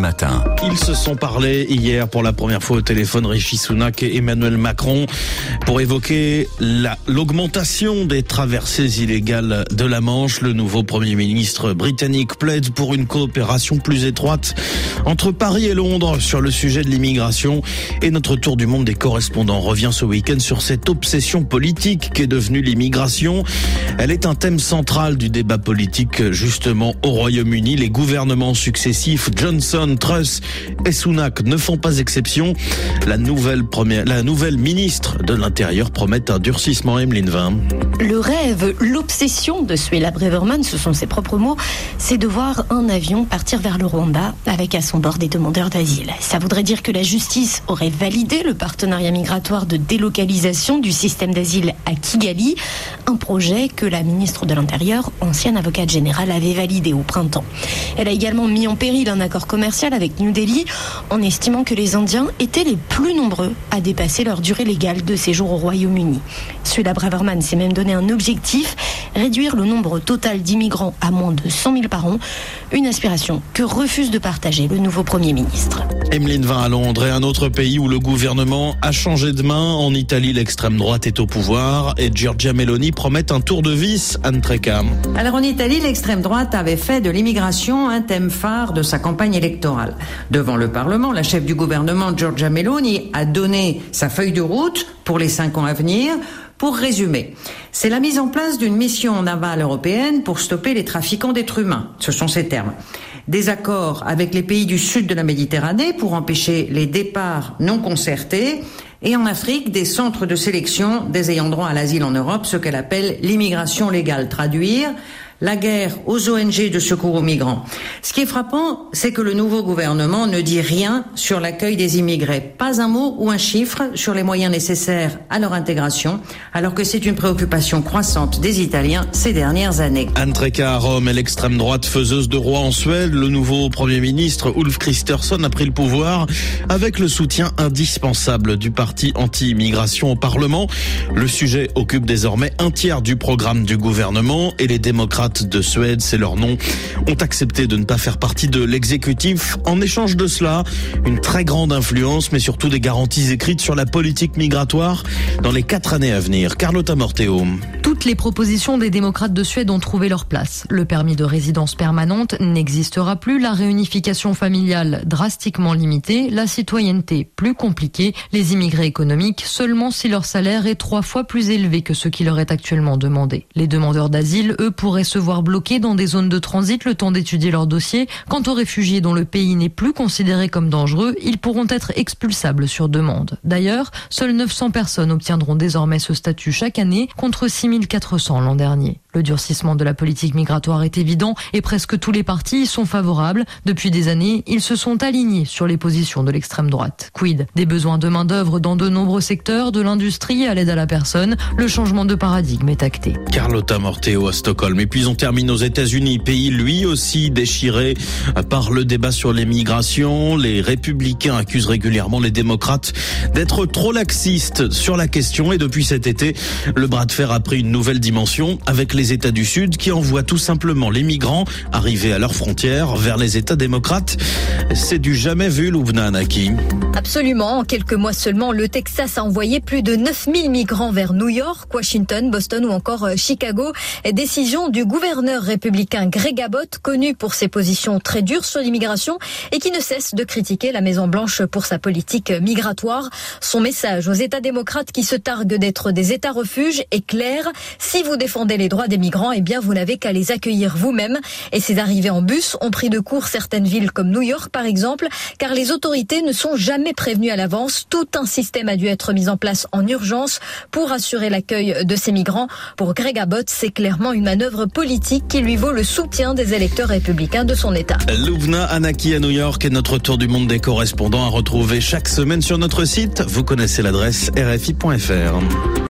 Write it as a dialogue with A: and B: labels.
A: Matin.
B: Ils se sont parlé hier pour la première fois au téléphone Rishi Sunak et Emmanuel Macron pour évoquer l'augmentation des traversées illégales de la Manche. Le nouveau Premier ministre britannique plaide pour une coopération plus étroite entre Paris et Londres sur le sujet de l'immigration. Et notre tour du monde des correspondants revient ce week-end sur cette obsession politique qu'est devenue l'immigration. Elle est un thème central du débat politique justement au Royaume-Uni. Les gouvernements successifs Johnson, Truss et Sunak ne font pas exception. La nouvelle première, la nouvelle ministre de l'Intérieur promet un durcissement Emeline Vin.
C: Le rêve, l'obsession de Suella Breverman, ce sont ses propres mots, c'est de voir un avion partir vers le Rwanda avec à son bord des demandeurs d'asile. Ça voudrait dire que la justice aurait validé le partenariat migratoire de délocalisation du système d'asile à Kigali, un projet que la ministre de l'Intérieur, ancienne avocate générale, avait validé au printemps. Elle a également mis en péril un accord commercial avec New Delhi en estimant que les Indiens étaient les plus nombreux à dépasser leur durée légale de séjour au Royaume-Uni. Suela Braverman s'est même donné un objectif, réduire le nombre total d'immigrants à moins de 100 000 par an, une aspiration que refuse de partager le nouveau Premier ministre.
B: Emeline va à Londres et un autre pays où le gouvernement a changé de main. En Italie, l'extrême droite est au pouvoir et Giorgia Meloni promet un tour de vis, Anne Trecam.
D: Alors en Italie, l'extrême droite avait fait de l'immigration un thème phare de sa campagne électorale. Devant le Parlement, la chef du gouvernement, Giorgia Meloni, a donné sa feuille de route pour les cinq ans à venir. Pour résumer, c'est la mise en place d'une mission navale européenne pour stopper les trafiquants d'êtres humains. Ce sont ces termes. Des accords avec les pays du sud de la Méditerranée pour empêcher les départs non concertés et en Afrique des centres de sélection des ayants droit à l'asile en Europe, ce qu'elle appelle l'immigration légale. Traduire, la guerre aux ONG de secours aux migrants. Ce qui est frappant, c'est que le nouveau gouvernement ne dit rien sur l'accueil des immigrés. Pas un mot ou un chiffre sur les moyens nécessaires à leur intégration, alors que c'est une préoccupation croissante des Italiens ces dernières années.
B: Anne Treca à Rome et l'extrême droite faiseuse de roi en Suède, le nouveau Premier ministre Ulf Kristersson a pris le pouvoir avec le soutien indispensable du parti anti-immigration au Parlement. Le sujet occupe désormais un tiers du programme du gouvernement et les démocrates de Suède, c'est leur nom, ont accepté de ne pas faire partie de l'exécutif. En échange de cela, une très grande influence, mais surtout des garanties écrites sur la politique migratoire dans les quatre années à venir. Carlotta Morteo.
E: Toutes les propositions des démocrates de Suède ont trouvé leur place. Le permis de résidence permanente n'existera plus, la réunification familiale drastiquement limitée, la citoyenneté plus compliquée, les immigrés économiques seulement si leur salaire est trois fois plus élevé que ce qui leur est actuellement demandé. Les demandeurs d'asile, eux, pourraient se voir bloqués dans des zones de transit le temps d'étudier leur dossier. Quant aux réfugiés dont le pays n'est plus considéré comme dangereux, ils pourront être expulsables sur demande. D'ailleurs, seules 900 personnes obtiendront désormais ce statut chaque année contre 6400 l'an dernier. Le durcissement de la politique migratoire est évident et presque tous les partis y sont favorables. Depuis des années, ils se sont alignés sur les positions de l'extrême droite. Quid Des besoins de main-d'œuvre dans de nombreux secteurs, de l'industrie à l'aide à la personne, le changement de paradigme est acté.
B: Carlotta Morteo à Stockholm. Et puis on termine aux États-Unis, pays lui aussi déchiré par le débat sur les. Les républicains accusent régulièrement les démocrates d'être trop laxistes sur la question et depuis cet été, le bras de fer a pris une nouvelle dimension avec les les États du Sud qui envoient tout simplement les migrants arrivés à leurs frontières vers les États démocrates. C'est du jamais vu, Louvna Anaki.
F: Absolument. En quelques mois seulement, le Texas a envoyé plus de 9000 migrants vers New York, Washington, Boston ou encore euh, Chicago. Décision du gouverneur républicain Greg Abbott, connu pour ses positions très dures sur l'immigration et qui ne cesse de critiquer la Maison-Blanche pour sa politique migratoire. Son message aux États démocrates qui se targuent d'être des États refuges est clair. Si vous défendez les droits des migrants, eh bien, vous n'avez qu'à les accueillir vous-même. Et ces arrivées en bus ont pris de court certaines villes comme New York, par exemple, car les autorités ne sont jamais prévenues à l'avance. Tout un système a dû être mis en place en urgence pour assurer l'accueil de ces migrants. Pour Greg Abbott, c'est clairement une manœuvre politique qui lui vaut le soutien des électeurs républicains de son État.
B: Louvna Anaki à New York est notre tour du monde des correspondants à retrouver chaque semaine sur notre site. Vous connaissez l'adresse rfi.fr.